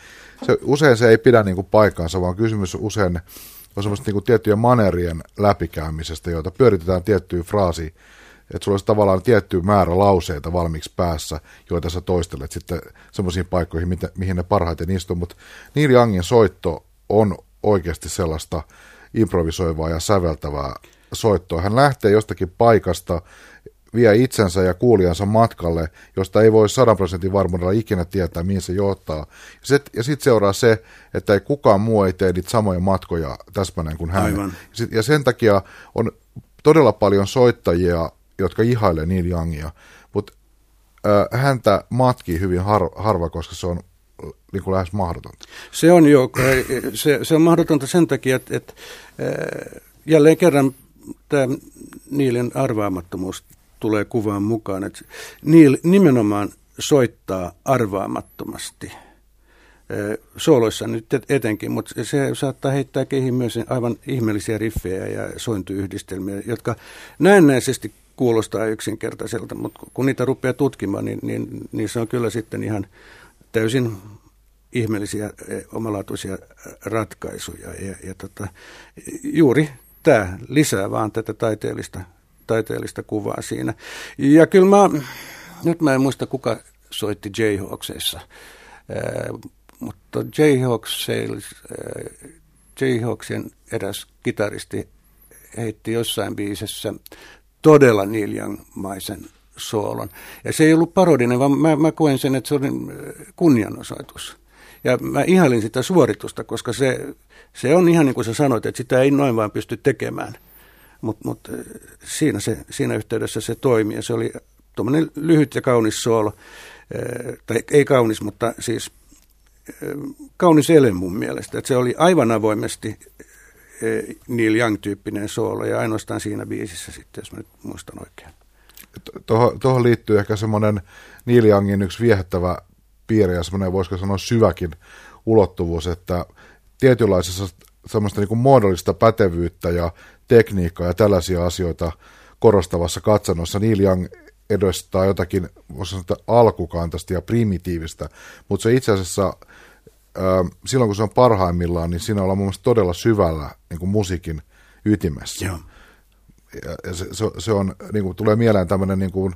D: se, usein se ei pidä niin kuin paikkaansa, vaan kysymys usein on semmoista niin tiettyjen manerien läpikäymisestä, joita pyöritetään tiettyyn fraasiin, että sulla olisi tavallaan tietty määrä lauseita valmiiksi päässä, joita sä toistelet sitten semmoisiin paikkoihin, mitä, mihin ne parhaiten istuu, mutta Neil Youngin soitto on oikeasti sellaista improvisoivaa ja säveltävää soittoa. Hän lähtee jostakin paikasta, vie itsensä ja kuulijansa matkalle, josta ei voi 100 prosentin varmuudella ikinä tietää, mihin se johtaa. Ja, ja sitten seuraa se, että ei kukaan muu ei tee niitä samoja matkoja täsmälleen kuin hän. Aivan. Ja sen takia on todella paljon soittajia, jotka ihailee Neil Youngia, mutta äh, häntä matkii hyvin har, harva, koska se on niin kuin lähes mahdotonta.
B: Se on jo, se, se on mahdotonta sen takia, että, että äh, jälleen kerran tämä Niilin arvaamattomuus tulee kuvaan mukaan, että Neil nimenomaan soittaa arvaamattomasti. Sooloissa nyt etenkin, mutta se saattaa heittää kehiin myös aivan ihmeellisiä riffejä ja sointuyhdistelmiä, jotka näennäisesti kuulostaa yksinkertaiselta, mutta kun niitä rupeaa tutkimaan, niin, niin, se on kyllä sitten ihan täysin ihmeellisiä, omalaatuisia ratkaisuja. Ja, ja tota, juuri tämä lisää vaan tätä taiteellista taiteellista kuvaa siinä. Ja kyllä mä, nyt mä en muista kuka soitti Jayhawksissa, äh, mutta Jayhawks, Jayhawksien eräs kitaristi heitti jossain biisessä todella Neil Young-maisen soolon. Ja se ei ollut parodinen, vaan mä, mä koen sen, että se oli kunnianosoitus. Ja mä ihailin sitä suoritusta, koska se, se on ihan niin kuin sä sanoit, että sitä ei noin vaan pysty tekemään mutta mut, eh, siinä, se, siinä yhteydessä se toimi ja se oli tuommoinen lyhyt ja kaunis soolo, eh, tai ei kaunis, mutta siis eh, kaunis ele mun mielestä. että se oli aivan avoimesti Neil Young-tyyppinen soolo ja ainoastaan siinä biisissä sitten, jos mä nyt muistan oikein.
D: Tuohon, tuohon liittyy ehkä semmoinen Neil Youngin yksi viehättävä piirre ja semmoinen, voisiko sanoa syväkin ulottuvuus, että tietynlaisessa semmoista niin muodollista pätevyyttä ja tekniikkaa ja tällaisia asioita korostavassa katsannossa. Neil Young edustaa jotakin, voisi sanoa, alkukantaista ja primitiivistä, mutta se itse asiassa silloin kun se on parhaimmillaan, niin siinä ollaan mun mielestä todella syvällä niin kuin musiikin ytimessä. Joo. Ja se, se, se on, niin kuin, tulee mieleen tämmöinen, niin kuin,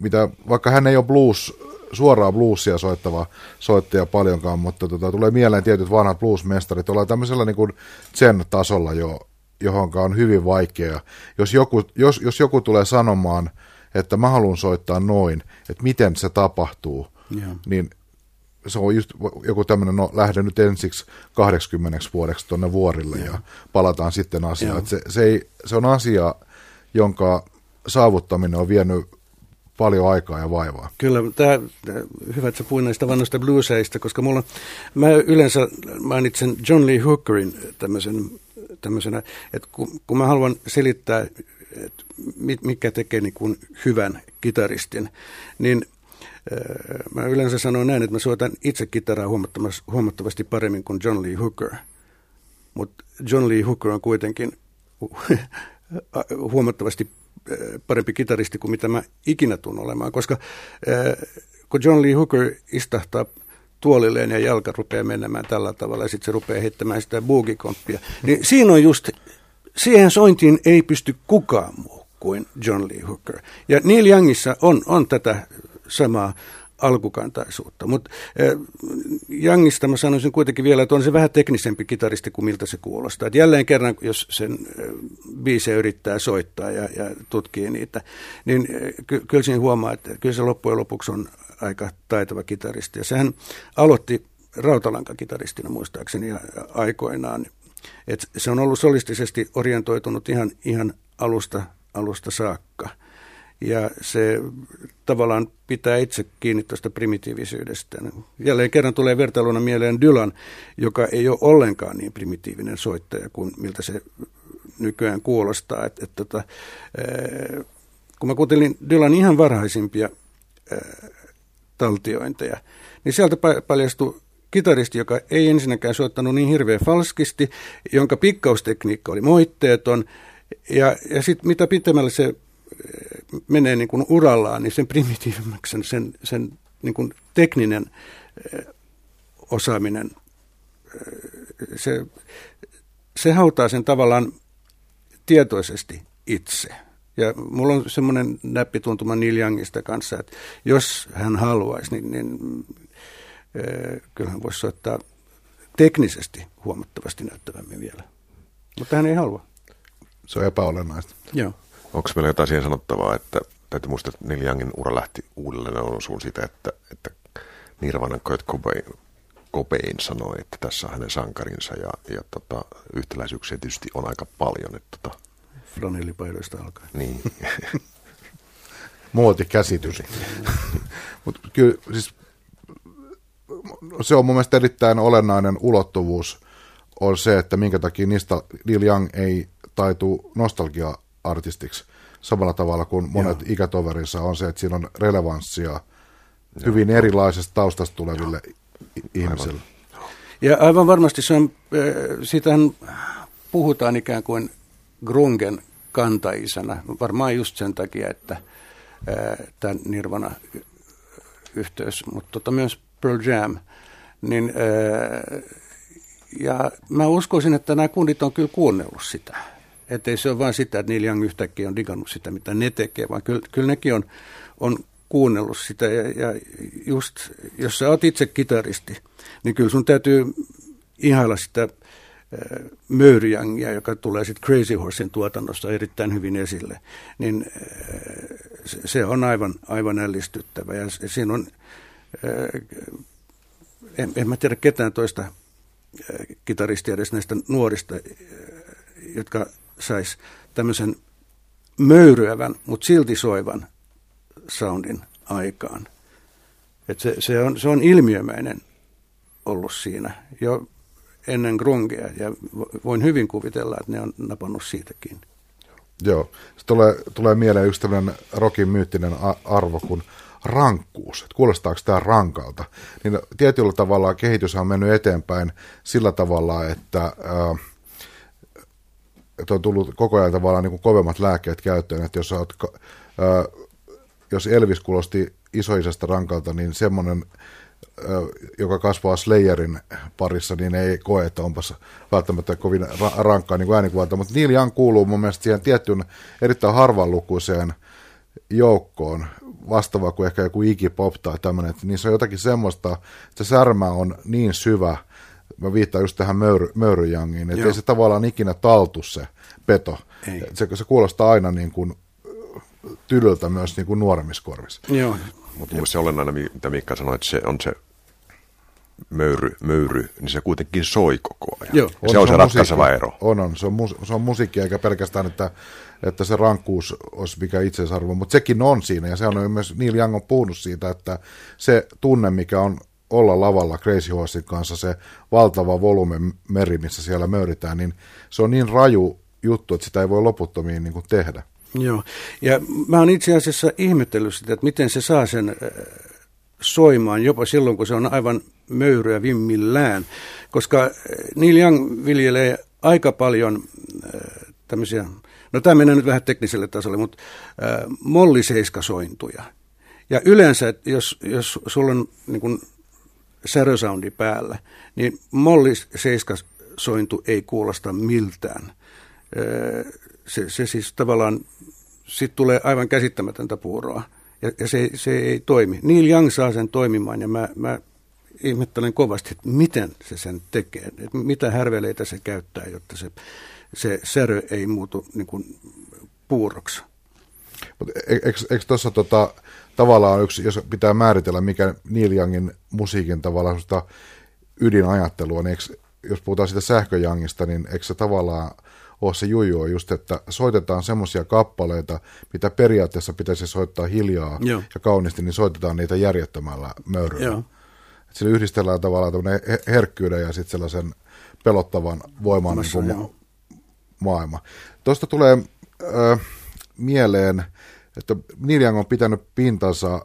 D: mitä, vaikka hän ei ole blues, suoraa bluesia soittava soittaja paljonkaan, mutta tota, tulee mieleen tietyt vanhat bluesmestarit, ollaan tämmöisellä niin kuin sen tasolla jo johon on hyvin vaikea. Jos joku, jos, jos joku tulee sanomaan, että mä haluan soittaa noin, että miten se tapahtuu, yeah. niin se on just joku tämmöinen, no lähden nyt ensiksi 80 vuodeksi tuonne vuorille yeah. ja palataan sitten asiaan. Yeah. Se, se, ei, se on asia, jonka saavuttaminen on vienyt paljon aikaa ja vaivaa.
B: Kyllä, tämä, hyvä, että sä puhuin näistä vanhoista blueseista, koska mulla, mä yleensä mainitsen John Lee Hookerin tämmöisen tämmöisenä, että kun, kun mä haluan selittää, että mikä tekee niin kuin hyvän kitaristin, niin äh, mä yleensä sanon näin, että mä soitan itse kitaraa huomattavasti, huomattavasti paremmin kuin John Lee Hooker. Mutta John Lee Hooker on kuitenkin huomattavasti parempi kitaristi kuin mitä mä ikinä tuun olemaan, koska äh, kun John Lee Hooker istahtaa tuolilleen ja jalka rupeaa menemään tällä tavalla ja sitten se rupeaa heittämään sitä boogikomppia. Niin siinä on just, siihen sointiin ei pysty kukaan muu kuin John Lee Hooker. Ja Neil Youngissa on, on tätä samaa alkukantaisuutta. Mutta Youngista mä sanoisin kuitenkin vielä, että on se vähän teknisempi kitaristi kuin miltä se kuulostaa. Et jälleen kerran, jos sen biisejä yrittää soittaa ja, ja tutkii niitä, niin ky- kyllä siinä huomaa, että kyllä se loppujen lopuksi on aika taitava kitaristi. Ja sehän aloitti rautalankakitaristina muistaakseni aikoinaan. Et se on ollut solistisesti orientoitunut ihan, ihan alusta, alusta saakka. Ja se tavallaan pitää itse kiinni tuosta primitiivisyydestä. Jälleen kerran tulee vertailuna mieleen Dylan, joka ei ole ollenkaan niin primitiivinen soittaja kuin miltä se nykyään kuulostaa. Et, et, tota, kun mä kuuntelin Dylan ihan varhaisimpia taltiointeja, niin sieltä paljastui kitaristi, joka ei ensinnäkään soittanut niin hirveän falskisti, jonka pikkaustekniikka oli moitteeton, ja, ja sitten mitä pitemmälle se eh, menee niin kuin urallaan, niin sen primitiivimmäksi sen, sen niin kuin tekninen eh, osaaminen, eh, se, se hautaa sen tavallaan tietoisesti itse. Ja mulla on semmoinen näppituntuma Neil Youngista kanssa, että jos hän haluaisi, niin, niin äh, kyllä hän voisi soittaa teknisesti huomattavasti näyttävämmin vielä. Mutta hän ei halua.
D: Se on epäolennaista.
B: Joo.
C: Onko meillä jotain siihen sanottavaa, että täytyy muistaa, että Neil Youngin ura lähti uudelleen nousuun siitä, että, että Nirvanan Kurt Cobain, Cobain sanoi, että tässä on hänen sankarinsa ja, ja tota, yhtäläisyyksiä tietysti on aika paljon. Että, tota,
B: Flanellipaidoista alkaen.
C: Niin.
D: Muotikäsitys. Mutta kyllä siis se on mun mielestä erittäin olennainen ulottuvuus on se, että minkä takia niistä Neil Young ei taitu nostalgia-artistiksi samalla tavalla kuin monet Joo. ikätoverinsa on se, että siinä on relevanssia Joo. hyvin erilaisesta taustasta tuleville Joo. ihmisille.
B: Ja aivan varmasti se on, äh, sitähän puhutaan ikään kuin grungen kantaisena, varmaan just sen takia, että äh, tämä Nirvana-yhteys, mutta tota myös Pearl Jam, niin äh, ja mä uskoisin, että nämä kundit on kyllä kuunnellut sitä. Että ei se ole vain sitä, että Neil Young yhtäkkiä on digannut sitä, mitä ne tekee, vaan kyllä, kyllä nekin on, on kuunnellut sitä. Ja, ja just, jos sä oot itse kitaristi, niin kyllä sun täytyy ihailla sitä äh, Möyriangia, joka tulee sitten Crazy Horsein tuotannossa erittäin hyvin esille, niin äh, se on aivan, aivan ällistyttävä. Ja siinä on, äh, en, en mä tiedä ketään toista kitaristia edes näistä nuorista, jotka sais tämmöisen möyryävän, mutta silti soivan soundin aikaan. Et se, se, on, se on ilmiömäinen ollut siinä jo ennen grungea ja voin hyvin kuvitella, että ne on napannut siitäkin.
D: Joo, se tulee, tulee mieleen yksi tämmöinen rokin myyttinen arvo kuin rankkuus, että kuulostaako tämä rankalta, niin tietyllä tavalla kehitys on mennyt eteenpäin sillä tavalla, että, ää, että on tullut koko ajan tavallaan niin kuin kovemmat lääkkeet käyttöön, että jos, oot, ää, jos Elvis kuulosti isoisesta rankalta, niin semmoinen joka kasvaa Slayerin parissa, niin ei koe, että onpas välttämättä kovin ra- rankkaa niin äänikuvalta. Mutta Neil Young kuuluu mun mielestä siihen tiettyyn erittäin harvanlukuiseen joukkoon, vastaava kuin ehkä joku Pop tai tämmöinen, että niissä on jotakin semmoista, että se särmä on niin syvä, mä viittaan just tähän möyry, möyryjangiin, että ei se tavallaan ikinä taltu se peto. Ei. Se, se kuulostaa aina niin kuin tylyltä myös niin kuin nuoremmissa korvissa.
C: Joo. Mutta se olennainen, mitä Mikka sanoi, että se on se möyry, möyry, niin se kuitenkin soi koko ajan. Joo. On, se on se, se ratkaiseva ero.
D: On, on. Se on, mus, se on musiikki, eikä pelkästään, että, että se rankkuus olisi mikä itseisarvo, mutta sekin on siinä, ja se on myös, Neil Young on puhunut siitä, että se tunne, mikä on olla lavalla Crazy Horsein kanssa, se valtava volume meri, missä siellä möyritään, niin se on niin raju juttu, että sitä ei voi loputtomiin niin kuin tehdä.
B: Joo, ja mä oon itse asiassa ihmetellyt sitä, että miten se saa sen soimaan jopa silloin, kun se on aivan möyryä vimmillään, koska äh, Neil Young viljelee aika paljon äh, tämmöisiä, no tämä menee nyt vähän tekniselle tasolle, mutta äh, molliseiskasointuja. Ja yleensä, jos, jos sulla on niin särösoundi päällä, niin molliseiskasointu ei kuulosta miltään. Äh, se, se siis tavallaan, sitten tulee aivan käsittämätöntä puuroa ja, ja se, se ei toimi. Neil Young saa sen toimimaan ja mä, mä ihmettelen kovasti, että miten se sen tekee, että mitä härveleitä se käyttää, jotta se, se särö ei muutu niin kuin puuroksi.
D: Mutta e, eikö, eikö tuossa tota, tavallaan yksi, jos pitää määritellä, mikä Neil Youngin musiikin tavallaan ydinajattelua, niin eikö, jos puhutaan siitä sähköjangista, niin eikö se tavallaan ole se juju on just, että soitetaan semmoisia kappaleita, mitä periaatteessa pitäisi soittaa hiljaa Joo. ja kauniisti, niin soitetaan niitä järjettömällä möyryllä. Joo. Et sillä yhdistellään tavallaan tämmöinen herkkyyden ja sitten sellaisen pelottavan voiman niin kuin maailma. Tuosta tulee äh, mieleen, että Neil Young on pitänyt pintansa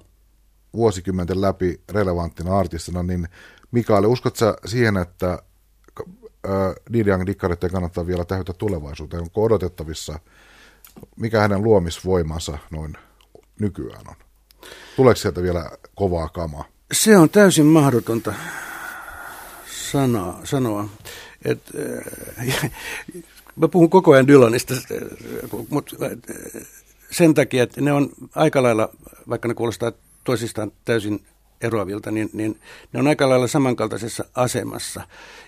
D: vuosikymmenten läpi relevanttina artistina, niin Mikael, uskotko sä siihen, että Neil Young dikkareiden kannattaa vielä tähytä tulevaisuuteen? Onko odotettavissa, mikä hänen luomisvoimansa noin nykyään on? Tuleeko sieltä vielä kovaa kamaa?
B: Se on täysin mahdotonta sanoa. sanoa. Et, äh, mä puhun koko ajan Dylanista, mutta sen takia, että ne on aika lailla, vaikka ne kuulostaa toisistaan täysin eroavilta, niin, niin ne on aika lailla samankaltaisessa asemassa.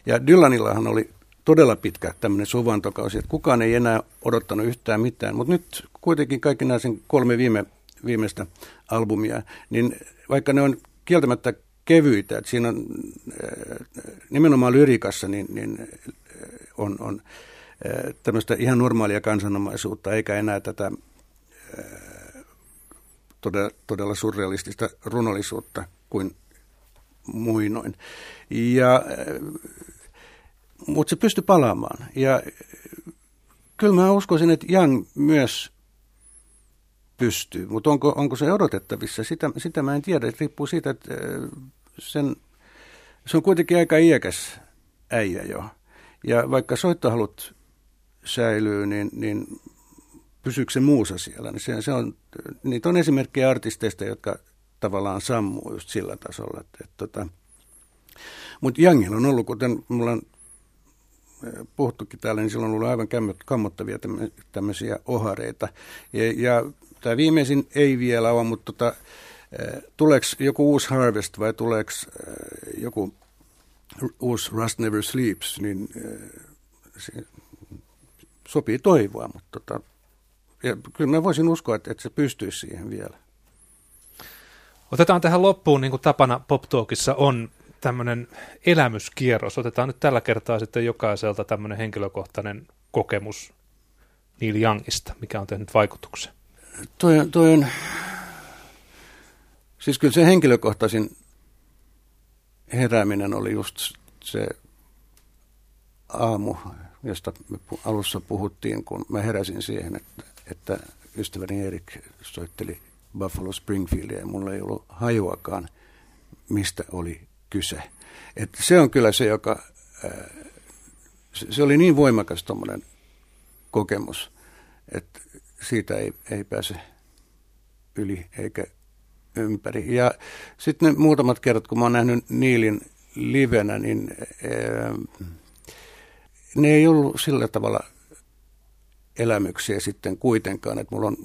B: Ja Dylanillahan oli todella pitkä tämmöinen suvantokausi, että kukaan ei enää odottanut yhtään mitään. Mutta nyt kuitenkin kaikki nämä sen kolme viime, viimeistä albumia, niin vaikka ne on kieltämättä kevyitä, että siinä on nimenomaan lyrikassa, niin, niin on, on tämmöistä ihan normaalia kansanomaisuutta, eikä enää tätä todella, todella surrealistista runollisuutta kuin muinoin. Ja, mutta se pystyi palaamaan. Ja kyllä mä uskoisin, että Young myös pystyy, mutta onko, onko se odotettavissa, sitä, sitä mä en tiedä. Se riippuu siitä, että sen, se on kuitenkin aika iäkäs äijä jo. Ja vaikka soittohalut säilyy, niin, niin pysyykö se muusa siellä. Niin se, se on, niitä on esimerkkejä artisteista, jotka tavallaan sammuu just sillä tasolla. Että, että, tota. Mutta Jangin on ollut, kuten mulla on puhuttukin täällä, niin silloin on ollut aivan kammottavia tämmöisiä ohareita. Ja, ja tämä viimeisin ei vielä ole, mutta tota, tuleeko joku uusi Harvest vai tuleeko joku uusi Rust Never Sleeps, niin se sopii toivoa, mutta tota, ja kyllä mä voisin uskoa, että, että se pystyisi siihen vielä.
A: Otetaan tähän loppuun, niin kuin tapana Pop Talkissa on, tämmöinen elämyskierros. Otetaan nyt tällä kertaa sitten jokaiselta tämmöinen henkilökohtainen kokemus Neil Youngista, mikä on tehnyt vaikutuksen.
B: Toi, toi on, siis kyllä se henkilökohtaisin herääminen oli just se aamu, josta me alussa puhuttiin, kun mä heräsin siihen, että, että ystäväni Erik soitteli Buffalo Springfieldia ja mulla ei ollut hajuakaan, mistä oli kyse. Et se on kyllä se, joka, ää, se oli niin voimakas tuommoinen kokemus, että siitä ei, ei pääse yli eikä ympäri. Ja sitten ne muutamat kerrat, kun mä oon nähnyt Niilin livenä, niin ää, ne ei ollut sillä tavalla elämyksiä sitten kuitenkaan, että mulla on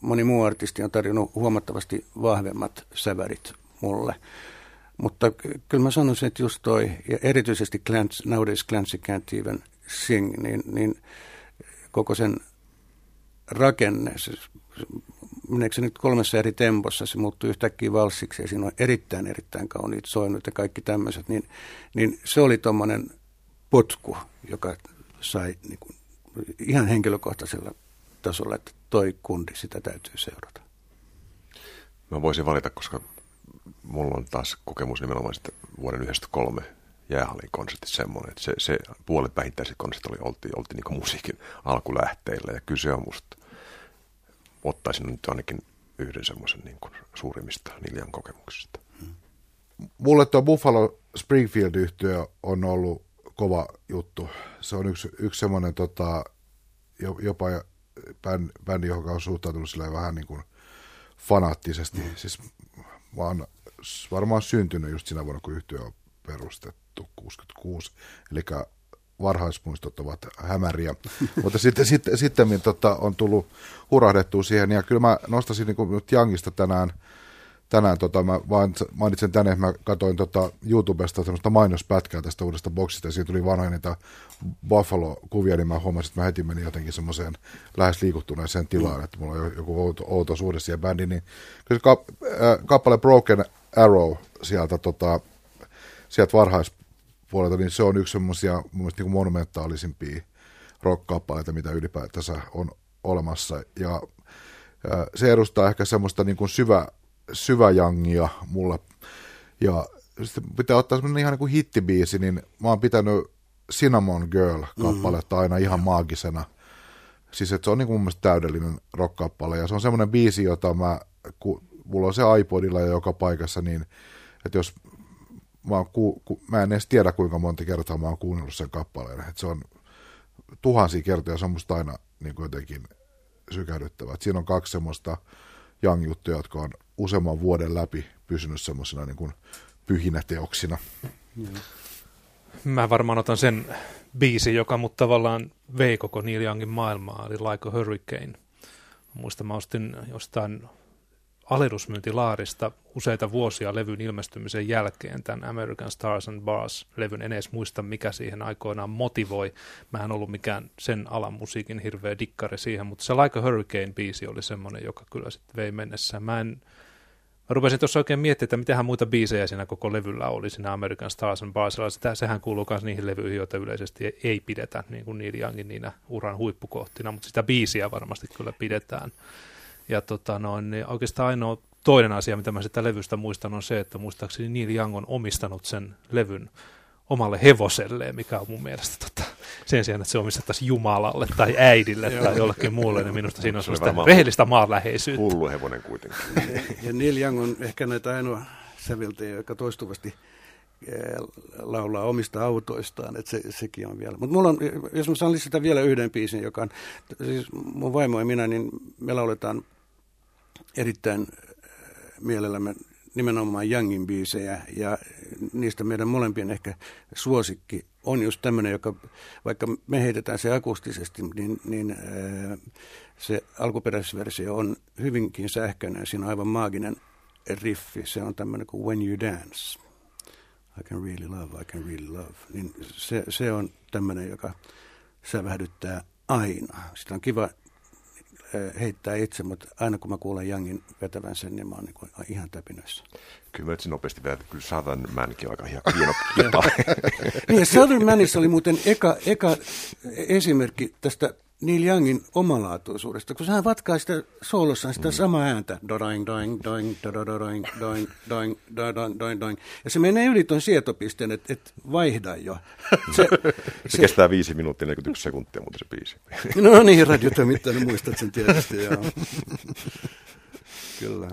B: moni muu artisti on tarjonnut huomattavasti vahvemmat sävärit mulle. Mutta kyllä mä sanoisin, että just toi, ja erityisesti Clancy, Nowadays Clancy Can't Even Sing, niin, niin koko sen rakenne, se, meneekö se nyt kolmessa eri tempossa, se muuttuu yhtäkkiä valssiksi ja siinä on erittäin, erittäin kauniit soinut ja kaikki tämmöiset, niin, niin se oli tuommoinen potku, joka sai niin kuin, ihan henkilökohtaisella tasolla, että toi kundi, sitä täytyy seurata.
C: Mä voisin valita, koska mulla on taas kokemus nimenomaan sitten vuoden 1993 jäähallin konsertti semmoinen, että se, se puolet vähintäiset konsertti oli, oltiin, oltiin niin musiikin alkulähteillä ja kyse on musta, ottaisin nyt ainakin yhden semmoisen niin kuin suurimmista Niljan kokemuksista.
D: Mulle tuo Buffalo Springfield-yhtiö on ollut kova juttu. Se on yksi, yksi semmoinen tota, jopa bändi, joka on suhtautunut vähän niin kuin fanaattisesti. Mm. Siis vaan varmaan syntynyt just siinä vuonna, kun yhtiö on perustettu 66, eli varhaismuistot ovat hämäriä. Mutta sitten, sitten, sitten tota, on tullut hurahdettua siihen, ja kyllä mä nostasin niin kuin nyt Jangista tänään – tänään tota, mä vaan mainitsen tänne, että mä katsoin tota YouTubesta semmoista mainospätkää tästä uudesta boksista, ja siitä tuli vanhoja niitä Buffalo-kuvia, niin mä huomasin, että mä heti menin jotenkin semmoiseen lähes liikuttuneeseen tilaan, että mulla on joku outo, outo suhde siihen bändiin, niin kyllä ka, äh, kappale Broken Arrow sieltä, tota, sieltä varhaispuolelta, niin se on yksi semmoisia mun mielestä niin monumentaalisimpia rock-kappaleita, mitä ylipäätänsä on olemassa, ja äh, se edustaa ehkä semmoista niin kuin syvä syväjangia mulle. Ja sitten pitää ottaa semmoinen ihan niin kuin hittibiisi, niin mä oon pitänyt Cinnamon Girl-kappaletta mm. aina ihan maagisena. Siis että se on niin kuin mun mielestä täydellinen rock-kappale, ja se on semmoinen biisi, jota mä, kun mulla on se iPodilla ja joka paikassa, niin että jos mä, ku, ku, mä en edes tiedä, kuinka monta kertaa mä oon kuunnellut sen kappaleen, että se on tuhansia kertoja, se on musta aina niin kuin jotenkin sykähdyttävä. Että siinä on kaksi semmoista Young-juttuja, jotka on useamman vuoden läpi pysynyt semmoisena niin kuin pyhinä teoksina.
A: Mä varmaan otan sen biisi, joka mut tavallaan vei koko Neil Youngin maailmaa, eli Like a Hurricane. Muista mä ostin jostain alennusmyyntilaarista useita vuosia levyn ilmestymisen jälkeen tämän American Stars and Bars-levyn. En edes muista, mikä siihen aikoinaan motivoi. Mä en ollut mikään sen alan musiikin hirveä dikkari siihen, mutta se Like a Hurricane-biisi oli semmoinen, joka kyllä sitten vei mennessä. Mä en Mä rupesin tuossa oikein miettimään, että mitähän muita biisejä siinä koko levyllä oli, siinä American Stars and Barsilla. Sitä, sehän kuuluu myös niihin levyihin, joita yleisesti ei pidetä, niin kuin Neil Youngin niinä uran huippukohtina, mutta sitä biisiä varmasti kyllä pidetään. Ja tota noin, niin oikeastaan ainoa toinen asia, mitä mä sitä levystä muistan, on se, että muistaakseni Neil Young on omistanut sen levyn omalle hevoselleen, mikä on mun mielestä sen sijaan, että se omistettaisiin Jumalalle tai äidille tai jollekin muulle, niin minusta siinä on sellaista rehellistä maanläheisyyttä.
C: Hullu hevonen kuitenkin.
B: Ja Neil Young on ehkä näitä ainoa säveltäjä, joka toistuvasti eh, laulaa omista autoistaan, että se, sekin on vielä. Mutta mulla on, jos mä saan lisätä vielä yhden biisin, joka on, siis mun vaimo ja minä, niin me lauletaan erittäin eh, mielellämme nimenomaan Youngin biisejä ja niistä meidän molempien ehkä suosikki on just tämmöinen, joka vaikka me heitetään se akustisesti, niin, niin ää, se alkuperäisversio on hyvinkin sähköinen. Siinä on aivan maaginen riffi. Se on tämmöinen kuin When You Dance. I can really love, I can really love. Niin se, se on tämmöinen, joka sävähdyttää aina. Sitä on kiva heittää itse, mutta aina kun mä kuulen Jangin vetävän sen, niin mä oon niin ihan täpinöissä.
C: Kyllä mä etsin nopeasti vielä, että kyllä Southern Mankin aika hieno
B: niin, Southern Manissa oli muuten eka, eka esimerkki tästä Neil Youngin omalaatuisuudesta, kun sehän vatkaa sitä soolossaan sitä mm. samaa ääntä. Doing, doing, doing, doing, doing, doing, doing, doing. Ja se menee yli tuon sietopisteen, että et vaihda jo.
C: Se, se, se, kestää viisi minuuttia 41 sekuntia, mutta se biisi.
B: no niin, radiotoimittaja, muistat sen tietysti, joo. Kyllä.